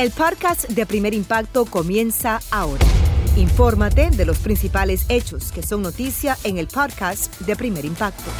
El podcast de Primer Impacto comienza ahora. Infórmate de los principales hechos que son noticia en el podcast de Primer Impacto.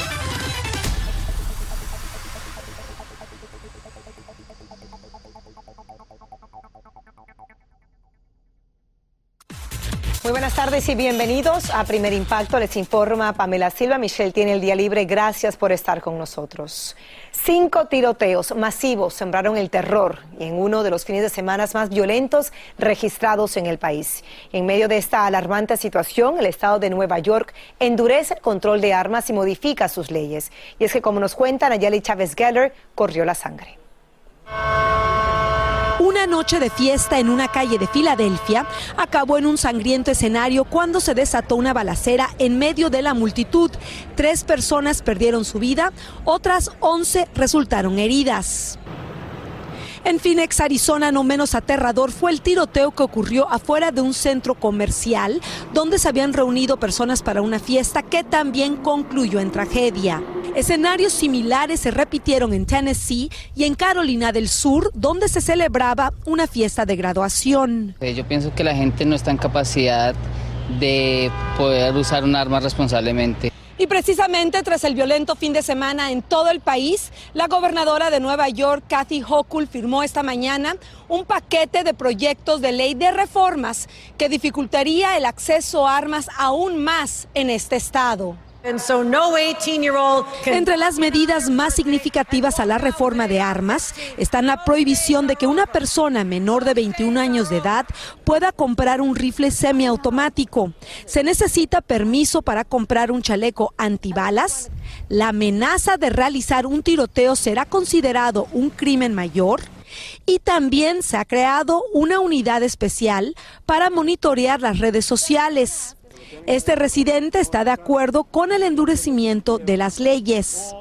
Muy buenas tardes y bienvenidos a Primer Impacto. Les informa Pamela Silva. Michelle tiene el día libre. Gracias por estar con nosotros. Cinco tiroteos masivos sembraron el terror y en uno de los fines de semana más violentos registrados en el país. En medio de esta alarmante situación, el estado de Nueva York endurece el control de armas y modifica sus leyes. Y es que, como nos cuenta Nayeli Chávez Geller, corrió la sangre. Una noche de fiesta en una calle de Filadelfia acabó en un sangriento escenario cuando se desató una balacera en medio de la multitud. Tres personas perdieron su vida, otras 11 resultaron heridas. En Phoenix, Arizona, no menos aterrador fue el tiroteo que ocurrió afuera de un centro comercial donde se habían reunido personas para una fiesta que también concluyó en tragedia. Escenarios similares se repitieron en Tennessee y en Carolina del Sur, donde se celebraba una fiesta de graduación. Eh, yo pienso que la gente no está en capacidad de poder usar un arma responsablemente. Y precisamente tras el violento fin de semana en todo el país, la gobernadora de Nueva York, Kathy Hochul, firmó esta mañana un paquete de proyectos de ley de reformas que dificultaría el acceso a armas aún más en este estado. Entre las medidas más significativas a la reforma de armas están la prohibición de que una persona menor de 21 años de edad pueda comprar un rifle semiautomático. Se necesita permiso para comprar un chaleco antibalas. La amenaza de realizar un tiroteo será considerado un crimen mayor. Y también se ha creado una unidad especial para monitorear las redes sociales. Este residente está de acuerdo con el endurecimiento de las leyes.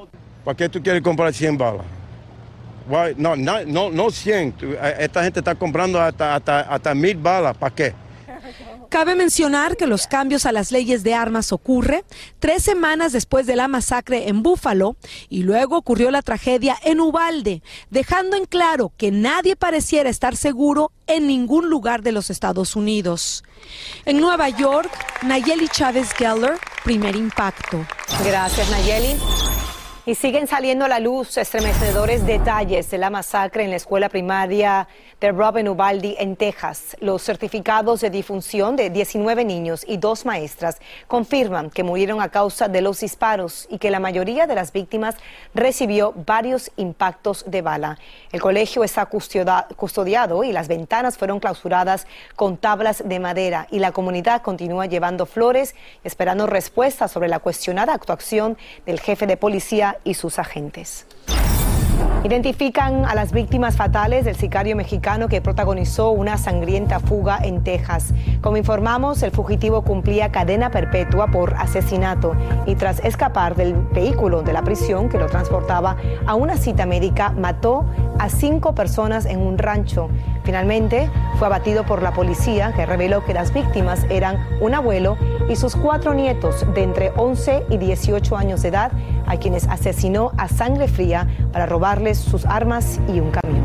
¿Para qué tú quieres comprar 100 balas? No, no, no, no 100. Esta gente está comprando hasta, hasta, hasta mil balas. ¿Para qué? Cabe mencionar que los cambios a las leyes de armas ocurre tres semanas después de la masacre en Búfalo y luego ocurrió la tragedia en Ubalde, dejando en claro que nadie pareciera estar seguro en ningún lugar de los Estados Unidos. En Nueva York, Nayeli Chávez Geller, primer impacto. Gracias, Nayeli. Y siguen saliendo a la luz estremecedores detalles de la masacre en la escuela primaria de Robin Ubaldi en Texas. Los certificados de difunción de 19 niños y dos maestras confirman que murieron a causa de los disparos y que la mayoría de las víctimas recibió varios impactos de bala. El colegio está custodiado y las ventanas fueron clausuradas con tablas de madera y la comunidad continúa llevando flores esperando respuestas sobre la cuestionada actuación del jefe de policía y sus agentes. Identifican a las víctimas fatales del sicario mexicano que protagonizó una sangrienta fuga en Texas. Como informamos, el fugitivo cumplía cadena perpetua por asesinato y tras escapar del vehículo de la prisión que lo transportaba a una cita médica, mató a cinco personas en un rancho. Finalmente, fue abatido por la policía que reveló que las víctimas eran un abuelo y sus cuatro nietos de entre 11 y 18 años de edad, a quienes asesinó a sangre fría para sus armas y un camión.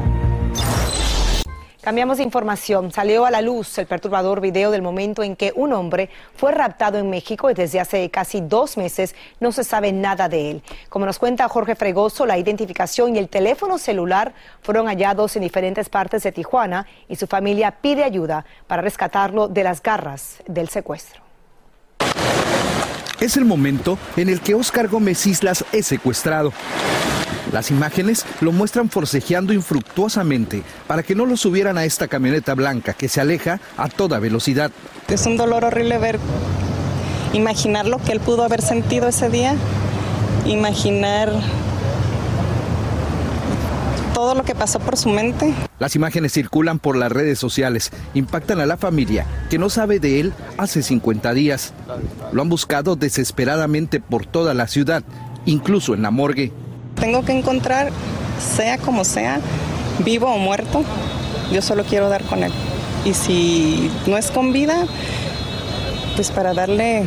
Cambiamos de información. Salió a la luz el perturbador video del momento en que un hombre fue raptado en México y desde hace casi dos meses no se sabe nada de él. Como nos cuenta Jorge Fregoso, la identificación y el teléfono celular fueron hallados en diferentes partes de Tijuana y su familia pide ayuda para rescatarlo de las garras del secuestro. Es el momento en el que Oscar Gómez Islas es secuestrado. Las imágenes lo muestran forcejeando infructuosamente para que no lo subieran a esta camioneta blanca que se aleja a toda velocidad. Es un dolor horrible ver, imaginar lo que él pudo haber sentido ese día, imaginar todo lo que pasó por su mente. Las imágenes circulan por las redes sociales, impactan a la familia que no sabe de él hace 50 días. Lo han buscado desesperadamente por toda la ciudad, incluso en la morgue. Tengo que encontrar, sea como sea, vivo o muerto, yo solo quiero dar con él. Y si no es con vida, pues para darle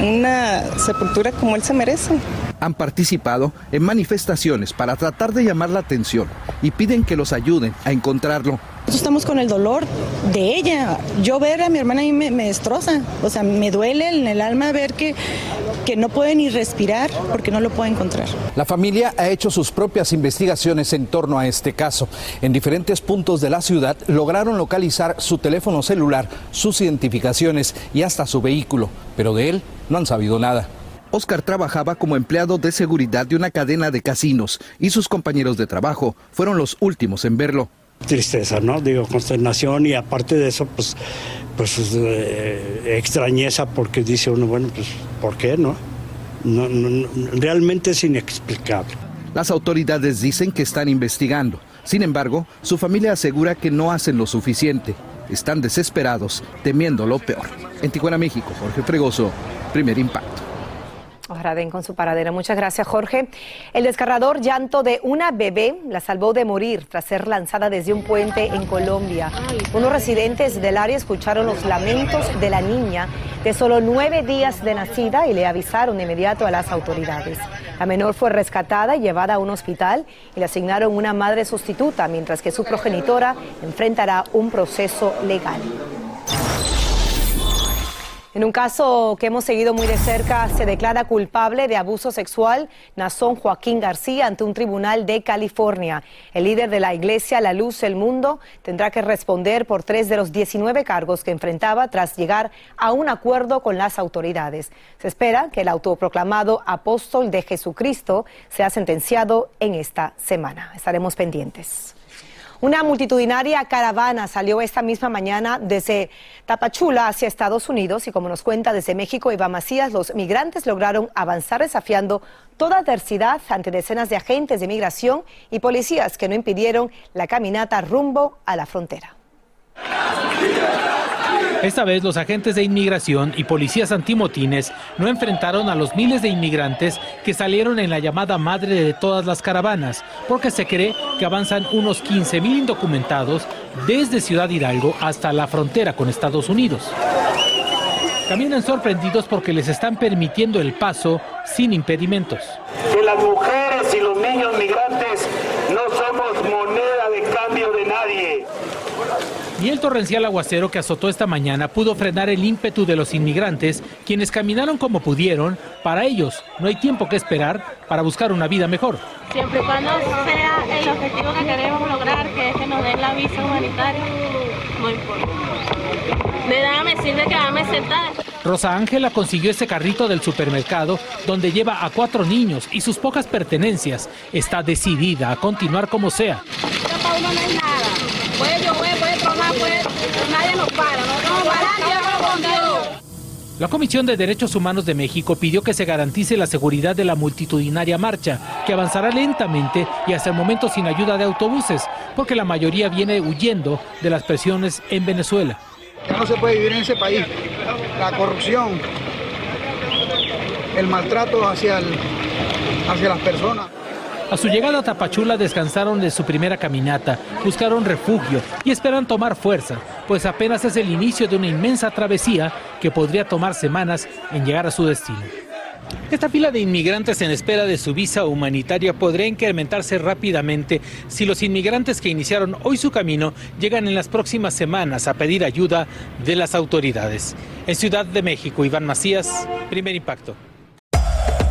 una sepultura como él se merece. Han participado en manifestaciones para tratar de llamar la atención y piden que los ayuden a encontrarlo. Estamos con el dolor de ella. Yo ver a mi hermana ahí me, me destroza. O sea, me duele en el alma ver que, que no puede ni respirar porque no lo puede encontrar. La familia ha hecho sus propias investigaciones en torno a este caso. En diferentes puntos de la ciudad lograron localizar su teléfono celular, sus identificaciones y hasta su vehículo, pero de él no han sabido nada. Oscar trabajaba como empleado de seguridad de una cadena de casinos y sus compañeros de trabajo fueron los últimos en verlo. Tristeza, ¿no? Digo, consternación y aparte de eso, pues, pues eh, extrañeza porque dice uno, bueno, pues, ¿por qué, no? No? Realmente es inexplicable. Las autoridades dicen que están investigando. Sin embargo, su familia asegura que no hacen lo suficiente. Están desesperados, temiendo lo peor. En Tijuana, México, Jorge Fregoso, primer impacto. Ojalá den con su paradera. Muchas gracias, Jorge. El desgarrador llanto de una bebé la salvó de morir tras ser lanzada desde un puente en Colombia. Unos residentes del área escucharon los lamentos de la niña de solo nueve días de nacida y le avisaron de inmediato a las autoridades. La menor fue rescatada y llevada a un hospital y le asignaron una madre sustituta, mientras que su progenitora enfrentará un proceso legal. En un caso que hemos seguido muy de cerca, se declara culpable de abuso sexual Nazón Joaquín García ante un tribunal de California. El líder de la iglesia La Luz del Mundo tendrá que responder por tres de los 19 cargos que enfrentaba tras llegar a un acuerdo con las autoridades. Se espera que el autoproclamado apóstol de Jesucristo sea sentenciado en esta semana. Estaremos pendientes. Una multitudinaria caravana salió esta misma mañana desde Tapachula hacia Estados Unidos y como nos cuenta desde México Iván Macías, los migrantes lograron avanzar desafiando toda adversidad ante decenas de agentes de migración y policías que no impidieron la caminata rumbo a la frontera. Esta vez los agentes de inmigración y policías antimotines no enfrentaron a los miles de inmigrantes que salieron en la llamada madre de todas las caravanas, porque se cree que avanzan unos 15 mil indocumentados desde Ciudad Hidalgo hasta la frontera con Estados Unidos. Caminan sorprendidos porque les están permitiendo el paso sin impedimentos y los niños migrantes no somos moneda de cambio de nadie. Ni el torrencial aguacero que azotó esta mañana pudo frenar el ímpetu de los inmigrantes, quienes caminaron como pudieron. Para ellos no hay tiempo que esperar para buscar una vida mejor. Siempre y cuando sea el objetivo que queremos lograr, que es que nos den la visa humanitaria, no importa. De nada me sirve quedarme sentada. Rosa Ángela consiguió ese carrito del supermercado donde lleva a cuatro niños y sus pocas pertenencias. Está decidida a continuar como sea. No es nada. Puede tronar, La Comisión de Derechos Humanos de México pidió que se garantice la seguridad de la multitudinaria marcha, que avanzará lentamente y hasta el momento sin ayuda de autobuses, porque la mayoría viene huyendo de las presiones en Venezuela. No se puede vivir en ese país. La corrupción, el maltrato hacia, el, hacia las personas. A su llegada a Tapachula descansaron de su primera caminata, buscaron refugio y esperan tomar fuerza, pues apenas es el inicio de una inmensa travesía que podría tomar semanas en llegar a su destino. Esta fila de inmigrantes en espera de su visa humanitaria podría incrementarse rápidamente si los inmigrantes que iniciaron hoy su camino llegan en las próximas semanas a pedir ayuda de las autoridades. En Ciudad de México, Iván Macías, primer impacto.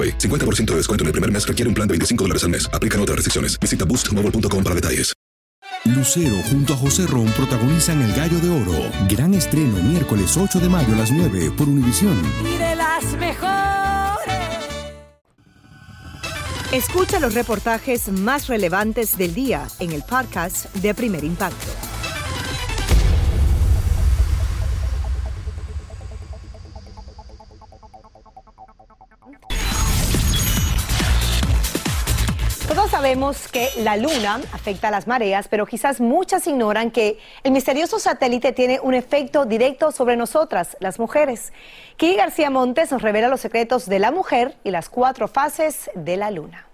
AroPay. 50% de descuento en el primer mes requiere un plan de 25 dólares al mes. Aplican otras restricciones. Visita boostmobile.com para detalles. Lucero junto a José Ron protagonizan El Gallo de Oro. Gran estreno miércoles 8 de mayo a las 9 por Univisión. Y de las mejores. Escucha los reportajes más relevantes del día en el podcast de Primer Impacto. Sabemos que la luna afecta a las mareas, pero quizás muchas ignoran que el misterioso satélite tiene un efecto directo sobre nosotras, las mujeres. Kiki García Montes nos revela los secretos de la mujer y las cuatro fases de la luna.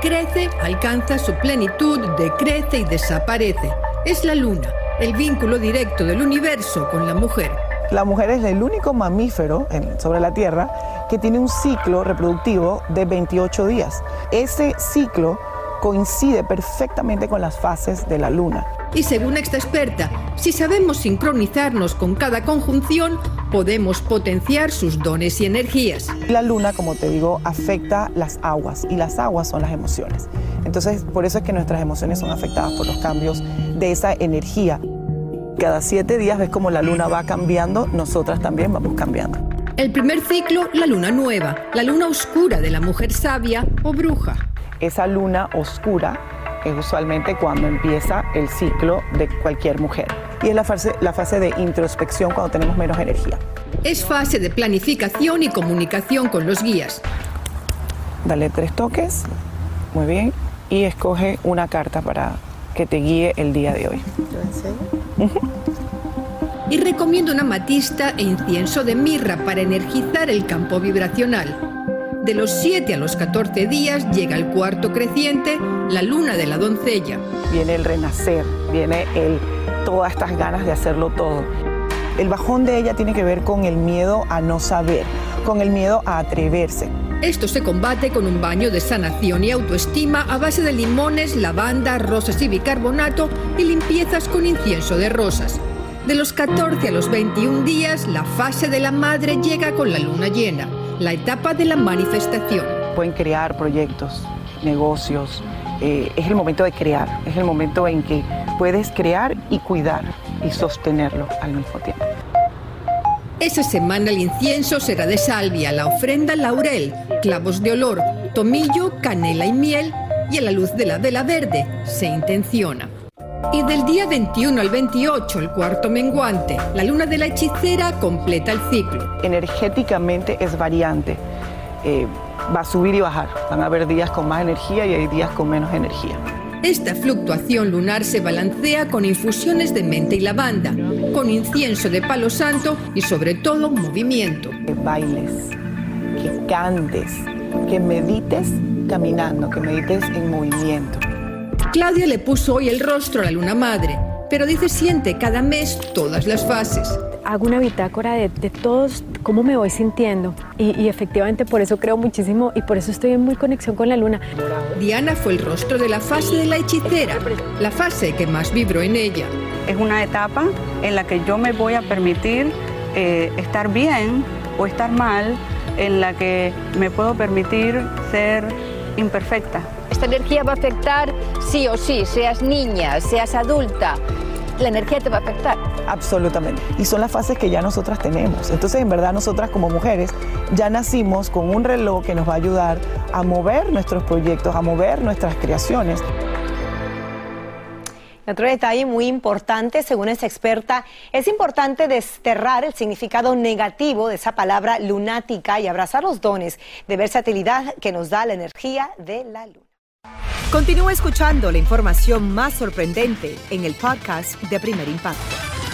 Crece, alcanza su plenitud, decrece y desaparece. Es la luna, el vínculo directo del universo con la mujer. La mujer es el único mamífero en- sobre la Tierra que tiene un ciclo reproductivo de 28 días. Ese ciclo coincide perfectamente con las fases de la luna. Y según esta experta, si sabemos sincronizarnos con cada conjunción, podemos potenciar sus dones y energías. La luna, como te digo, afecta las aguas y las aguas son las emociones. Entonces, por eso es que nuestras emociones son afectadas por los cambios de esa energía. Cada siete días ves como la luna va cambiando, nosotras también vamos cambiando. El primer ciclo, la luna nueva, la luna oscura de la mujer sabia o bruja. Esa luna oscura es usualmente cuando empieza el ciclo de cualquier mujer. Y es la fase, la fase de introspección cuando tenemos menos energía. Es fase de planificación y comunicación con los guías. Dale tres toques, muy bien, y escoge una carta para que te guíe el día de hoy. Y recomiendo una matista e incienso de mirra para energizar el campo vibracional. De los 7 a los 14 días llega el cuarto creciente, la luna de la doncella. Viene el renacer, viene el, todas estas ganas de hacerlo todo. El bajón de ella tiene que ver con el miedo a no saber, con el miedo a atreverse. Esto se combate con un baño de sanación y autoestima a base de limones, lavanda, rosas y bicarbonato y limpiezas con incienso de rosas. De los 14 a los 21 días, la fase de la madre llega con la luna llena, la etapa de la manifestación. Pueden crear proyectos, negocios. eh, es el momento de crear, es el momento en que puedes crear y cuidar y sostenerlo al mismo tiempo. Esa semana el incienso será de salvia, la ofrenda laurel, clavos de olor, tomillo, canela y miel y a la luz de la vela verde se intenciona. Y del día 21 al 28, el cuarto menguante, la luna de la hechicera completa el ciclo. Energéticamente es variante. eh, va a subir y bajar. Van a haber días con más energía y hay días con menos energía. Esta fluctuación lunar se balancea con infusiones de menta y lavanda, con incienso de palo santo y sobre todo movimiento. Que bailes, que cantes, que medites caminando, que medites en movimiento. Claudia le puso hoy el rostro a la luna madre, pero dice siente cada mes todas las fases. Hago una bitácora de, de todos, cómo me voy sintiendo. Y, y efectivamente por eso creo muchísimo y por eso estoy en muy conexión con la luna. Diana fue el rostro de la fase de la hechicera, la fase que más vibró en ella. Es una etapa en la que yo me voy a permitir eh, estar bien o estar mal, en la que me puedo permitir ser imperfecta. Esta energía va a afectar sí o sí, seas niña, seas adulta. La energía te va a afectar. Absolutamente. Y son las fases que ya nosotras tenemos. Entonces, en verdad, nosotras como mujeres ya nacimos con un reloj que nos va a ayudar a mover nuestros proyectos, a mover nuestras creaciones. Otro detalle muy importante, según esta experta, es importante desterrar el significado negativo de esa palabra lunática y abrazar los dones de versatilidad que nos da la energía de la luna. Continúa escuchando la información más sorprendente en el podcast de Primer Impacto.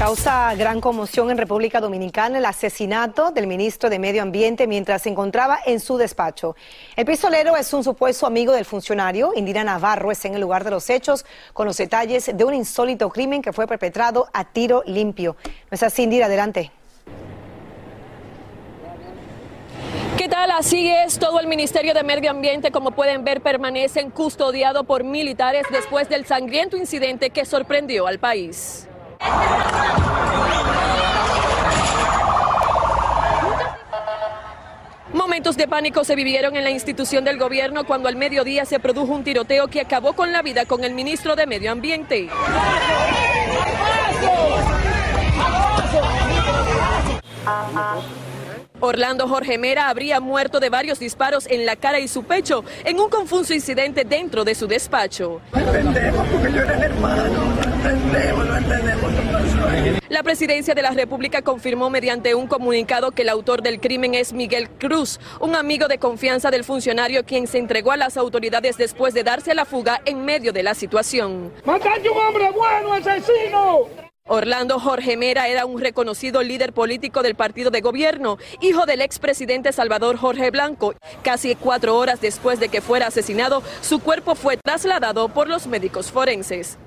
Causa gran conmoción en República Dominicana el asesinato del ministro de Medio Ambiente mientras se encontraba en su despacho. El pistolero es un supuesto amigo del funcionario. Indira Navarro está en el lugar de los hechos con los detalles de un insólito crimen que fue perpetrado a tiro limpio. ¿No es así, Indira? Adelante. ¿Qué tal? Así es, todo el Ministerio de Medio Ambiente, como pueden ver, permanecen custodiado por militares después del sangriento incidente que sorprendió al país. Momentos de pánico se vivieron en la institución del gobierno cuando al mediodía se produjo un tiroteo que acabó con la vida con el ministro de Medio Ambiente. Orlando Jorge Mera habría muerto de varios disparos en la cara y su pecho en un confuso incidente dentro de su despacho. La presidencia de la República confirmó mediante un comunicado que el autor del crimen es Miguel Cruz, un amigo de confianza del funcionario quien se entregó a las autoridades después de darse a la fuga en medio de la situación. ¡Mataste un hombre bueno, asesino! Orlando Jorge Mera era un reconocido líder político del partido de gobierno, hijo del expresidente Salvador Jorge Blanco. Casi cuatro horas después de que fuera asesinado, su cuerpo fue trasladado por los médicos forenses.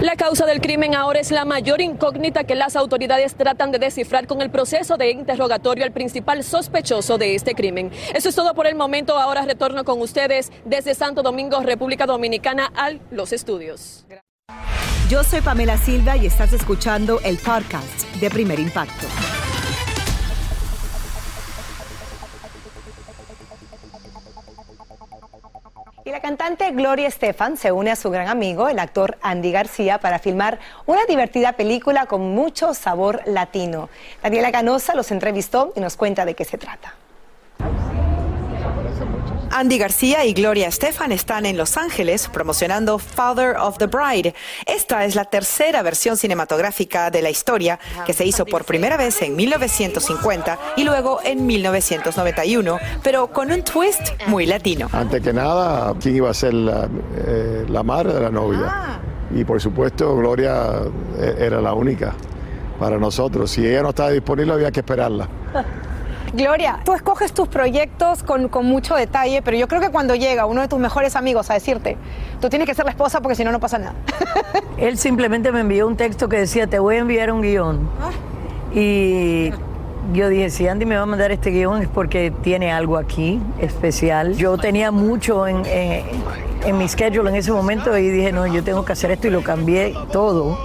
La causa del crimen ahora es la mayor incógnita que las autoridades tratan de descifrar con el proceso de interrogatorio al principal sospechoso de este crimen. Eso es todo por el momento. Ahora retorno con ustedes desde Santo Domingo, República Dominicana, a los estudios. Yo soy Pamela Silva y estás escuchando el podcast de Primer Impacto. Y la cantante Gloria Estefan se une a su gran amigo, el actor Andy García, para filmar una divertida película con mucho sabor latino. Daniela Canosa los entrevistó y nos cuenta de qué se trata. Andy García y Gloria Estefan están en Los Ángeles promocionando Father of the Bride. Esta es la tercera versión cinematográfica de la historia que se hizo por primera vez en 1950 y luego en 1991, pero con un twist muy latino. Antes que nada, ¿quién iba a ser la, eh, la madre de la novia? Y por supuesto, Gloria eh, era la única para nosotros. Si ella no estaba disponible, había que esperarla. Gloria, tú escoges tus proyectos con, con, mucho detalle, pero yo creo que cuando llega uno de tus mejores amigos a decirte, tú tienes que ser la esposa porque si no, no pasa nada. Él simplemente me envió un texto que decía, te voy a enviar un guion. Y yo dije, si Andy me va a mandar este guion es porque tiene algo aquí especial. Yo tenía mucho en, en, en mi schedule en ese momento y dije, no, yo tengo que hacer esto y lo cambié todo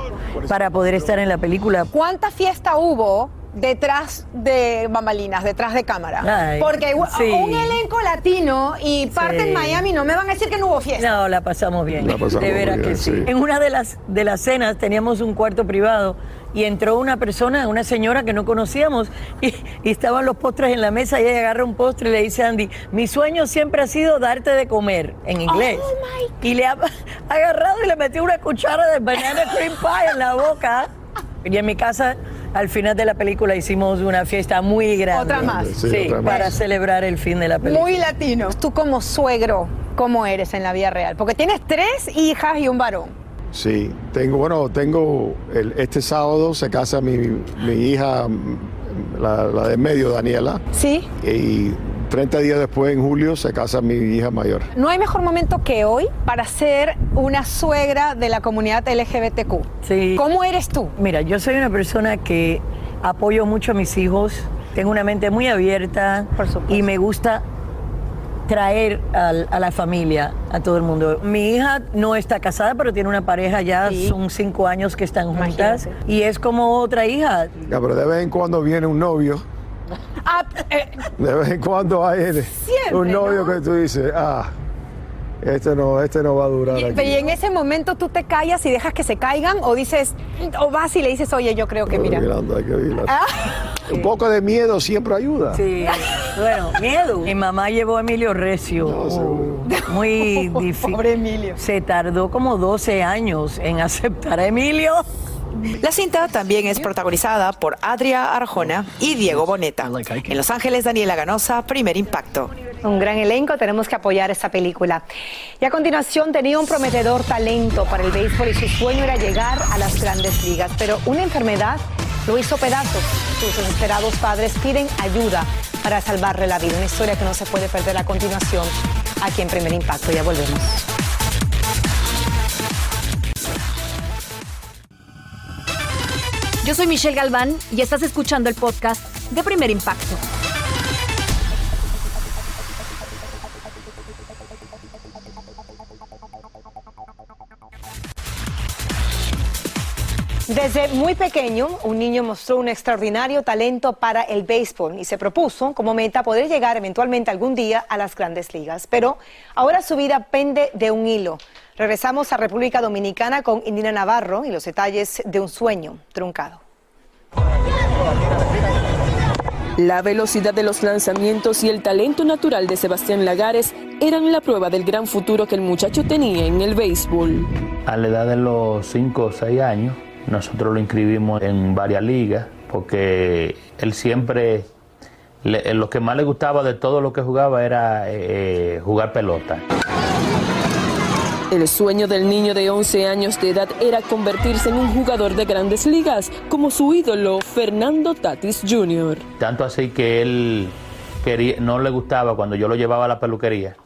para poder estar en la película. ¿Cuánta fiesta hubo detrás de bambalinas, detrás de cámara. Ay, Porque sí. un elenco latino y parte Sí. en Miami no me van a decir que no hubo fiesta. No, la pasamos bien. La pasamos de veras que sí. sí. En una de las, de las cenas teníamos un cuarto privado y entró una persona, una señora que no conocíamos y, y estaban los postres en la mesa y ella agarra un postre y le dice a Andy, mi sueño siempre ha sido darte de comer, en inglés. y le ha agarrado y le metió una cuchara de banana cream pie en la boca. Y en mi casa, al final de la película, hicimos una fiesta muy grande. Otra más. Sí, Sí, otra más. para celebrar el fin de la película. Muy latino. Tú como suegro, ¿cómo eres en la vida real? Porque tienes tres hijas y un varón. Sí, tengo, bueno, tengo, el- este sábado se casa mi, mi hija, la, la de medio, Daniela. Sí. Y 30 días después, en julio, se casa mi hija mayor. No hay mejor momento que hoy para ser una suegra de la comunidad LGBTQ. Sí. ¿Cómo eres tú? Mira, yo soy una persona que apoyo mucho a mis hijos, tengo una mente muy abierta y me gusta traer al- a, la familia, a todo el mundo. Mi hija no está casada, pero tiene una pareja ya, Sí. son cinco años que están juntas y es como otra hija. Ya, pero de vez en cuando viene un novio, Ah, eh, de vez en cuando hay un novio que tú dices, ah, este no, este no va a durar y, aquí. y en ese momento tú te callas y dejas que se caigan o dices, o vas y le dices, oye, yo creo que mira. Hay que. Ah. Un poco de miedo siempre ayuda. Sí, bueno, miedo. Mi mamá llevó a Emilio Recio. Muy difícil. Pobre Emilio. Se tardó como 12 años en aceptar a Emilio. La cinta también es protagonizada por Adria Arjona y Diego Boneta. En Los Ángeles, Daniela Ganosa, Primer Impacto. Un gran elenco, tenemos que apoyar esta película. Y a continuación tenía un prometedor talento para el béisbol y su sueño era llegar a las grandes ligas, pero una enfermedad lo hizo pedazos. Sus desesperados padres piden ayuda para salvarle la vida. Una historia que no se puede perder a continuación aquí en Primer Impacto. Ya volvemos. Yo soy Michelle Galván y estás escuchando el podcast de Primer Impacto. Desde muy pequeño, un niño mostró un extraordinario talento para el béisbol y se propuso como meta poder llegar eventualmente algún día a las grandes ligas. Pero ahora su vida pende de un hilo. Regresamos a República Dominicana con Indina Navarro y los detalles de un sueño truncado. La velocidad de los lanzamientos y el talento natural de Sebastián Lagares eran la prueba del gran futuro que el muchacho tenía en el béisbol. A la edad de los 5 o 6 años, nosotros lo inscribimos en varias ligas porque él siempre, le- lo que más le gustaba de todo lo que jugaba era eh, jugar pelota. El sueño del niño de 11 años de edad era convertirse en un jugador de grandes ligas, como su ídolo Fernando Tatis Jr. Tanto así que él quería, no le gustaba cuando yo lo llevaba a la peluquería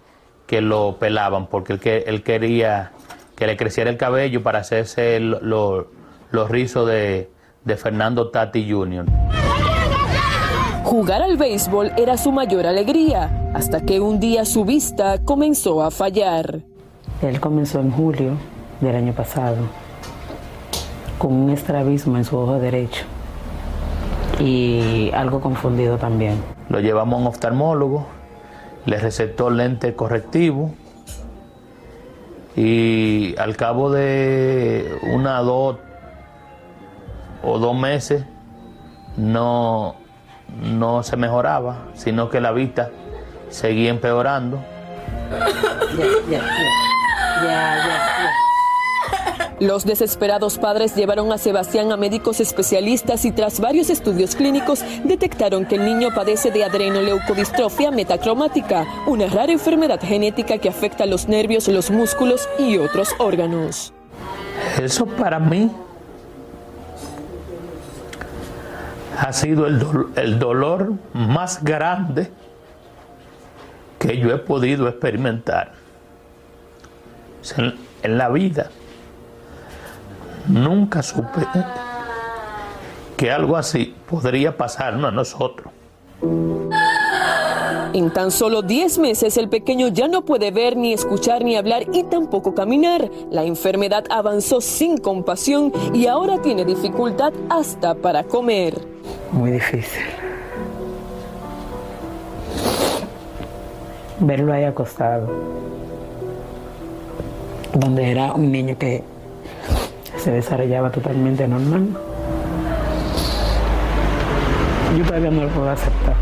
que lo pelaban porque él, que- él quería que le creciera el cabello para hacerse lo- lo- los rizos de, de Fernando Tati Jr. Jugar al béisbol era su mayor alegría, hasta que un día su vista comenzó a fallar. Él comenzó en julio del año pasado con un estrabismo en su ojo derecho y algo confundido también. Lo llevamos a un oftalmólogo, le recetó lente correctivo y al cabo de una, dos o dos meses no, no se mejoraba, sino que la vista seguía empeorando. Los desesperados padres llevaron a Sebastián a médicos especialistas y tras varios estudios clínicos detectaron que el niño padece de adrenoleucodistrofia metacromática, una rara enfermedad genética que afecta los nervios, los músculos y otros órganos. Eso para mí ha sido el, dol- el dolor más grande que yo he podido experimentar en, en la vida. Nunca supe que algo así podría pasarnos a nosotros. En tan solo 10 meses el pequeño ya no puede ver, ni escuchar, ni hablar y tampoco caminar. La enfermedad avanzó sin compasión y ahora tiene dificultad hasta para comer. Muy difícil. Verlo ahí acostado, donde era un niño que se desarrollaba totalmente normal. Yo todavía no lo puedo aceptar.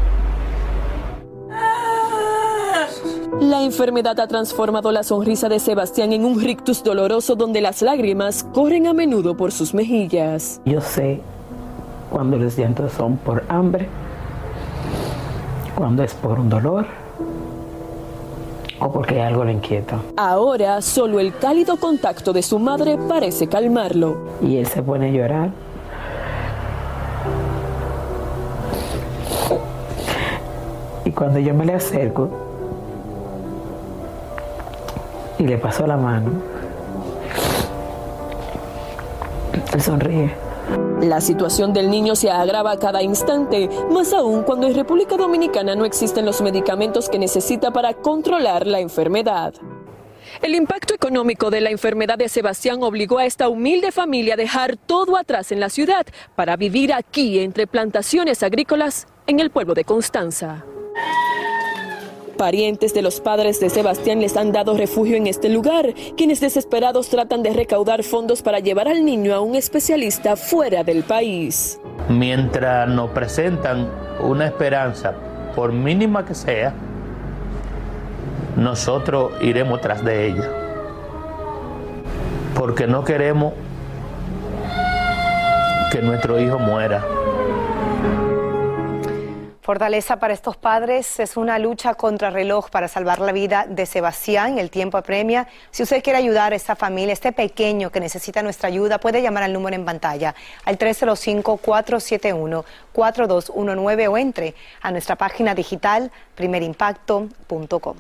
La enfermedad ha transformado la sonrisa de Sebastián en un rictus doloroso donde las lágrimas corren a menudo por sus mejillas. Yo sé cuando los llantos son por hambre, cuando es por un dolor o porque algo le inquieta. Ahora solo el cálido contacto de su madre parece calmarlo. Y él se pone a llorar. Y cuando yo me le acerco y le paso la mano, él sonríe. La situación del niño se agrava cada instante, más aún cuando en República Dominicana no existen los medicamentos que necesita para controlar la enfermedad. El impacto económico de la enfermedad de Sebastián obligó a esta humilde familia a dejar todo atrás en la ciudad para vivir aquí entre plantaciones agrícolas en el pueblo de Constanza. Parientes de los padres de Sebastián les han dado refugio en este lugar, quienes desesperados tratan de recaudar fondos para llevar al niño a un especialista fuera del país. Mientras nos presentan una esperanza, por mínima que sea, nosotros iremos tras de ella. Porque no queremos que nuestro hijo muera. Fortaleza para estos padres es una lucha contra reloj para salvar la vida de Sebastián. El tiempo apremia. Si usted quiere ayudar a esta familia, este pequeño que necesita nuestra ayuda, puede llamar al número en pantalla al 305-471-4219 o entre a nuestra página digital primerimpacto.com.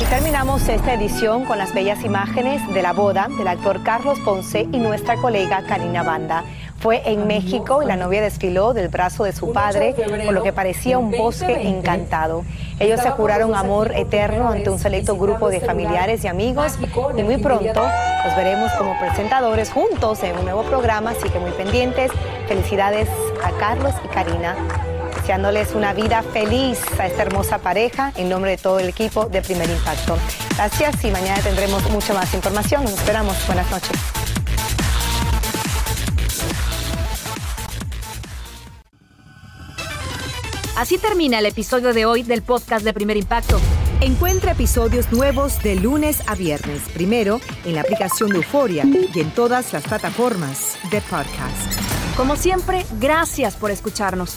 Y terminamos esta edición con las bellas imágenes de la boda del actor Carlos Ponce y nuestra colega Karina Banda. Fue en México y la novia desfiló del brazo de su padre por lo que parecía un bosque encantado. Ellos se juraron amor eterno ante un selecto grupo de familiares y amigos y muy pronto los veremos como presentadores juntos en un nuevo programa, así que muy pendientes. Felicidades a Carlos y Karina deseándoles una vida feliz a esta hermosa pareja en nombre de todo el equipo de Primer Impacto. Gracias y mañana tendremos mucha más información. Nos esperamos. Buenas noches. Así termina el episodio de hoy del podcast de Primer Impacto. Encuentra episodios nuevos de lunes a viernes, primero en la aplicación de Euforia y en todas las plataformas de podcast. Como siempre, gracias por escucharnos.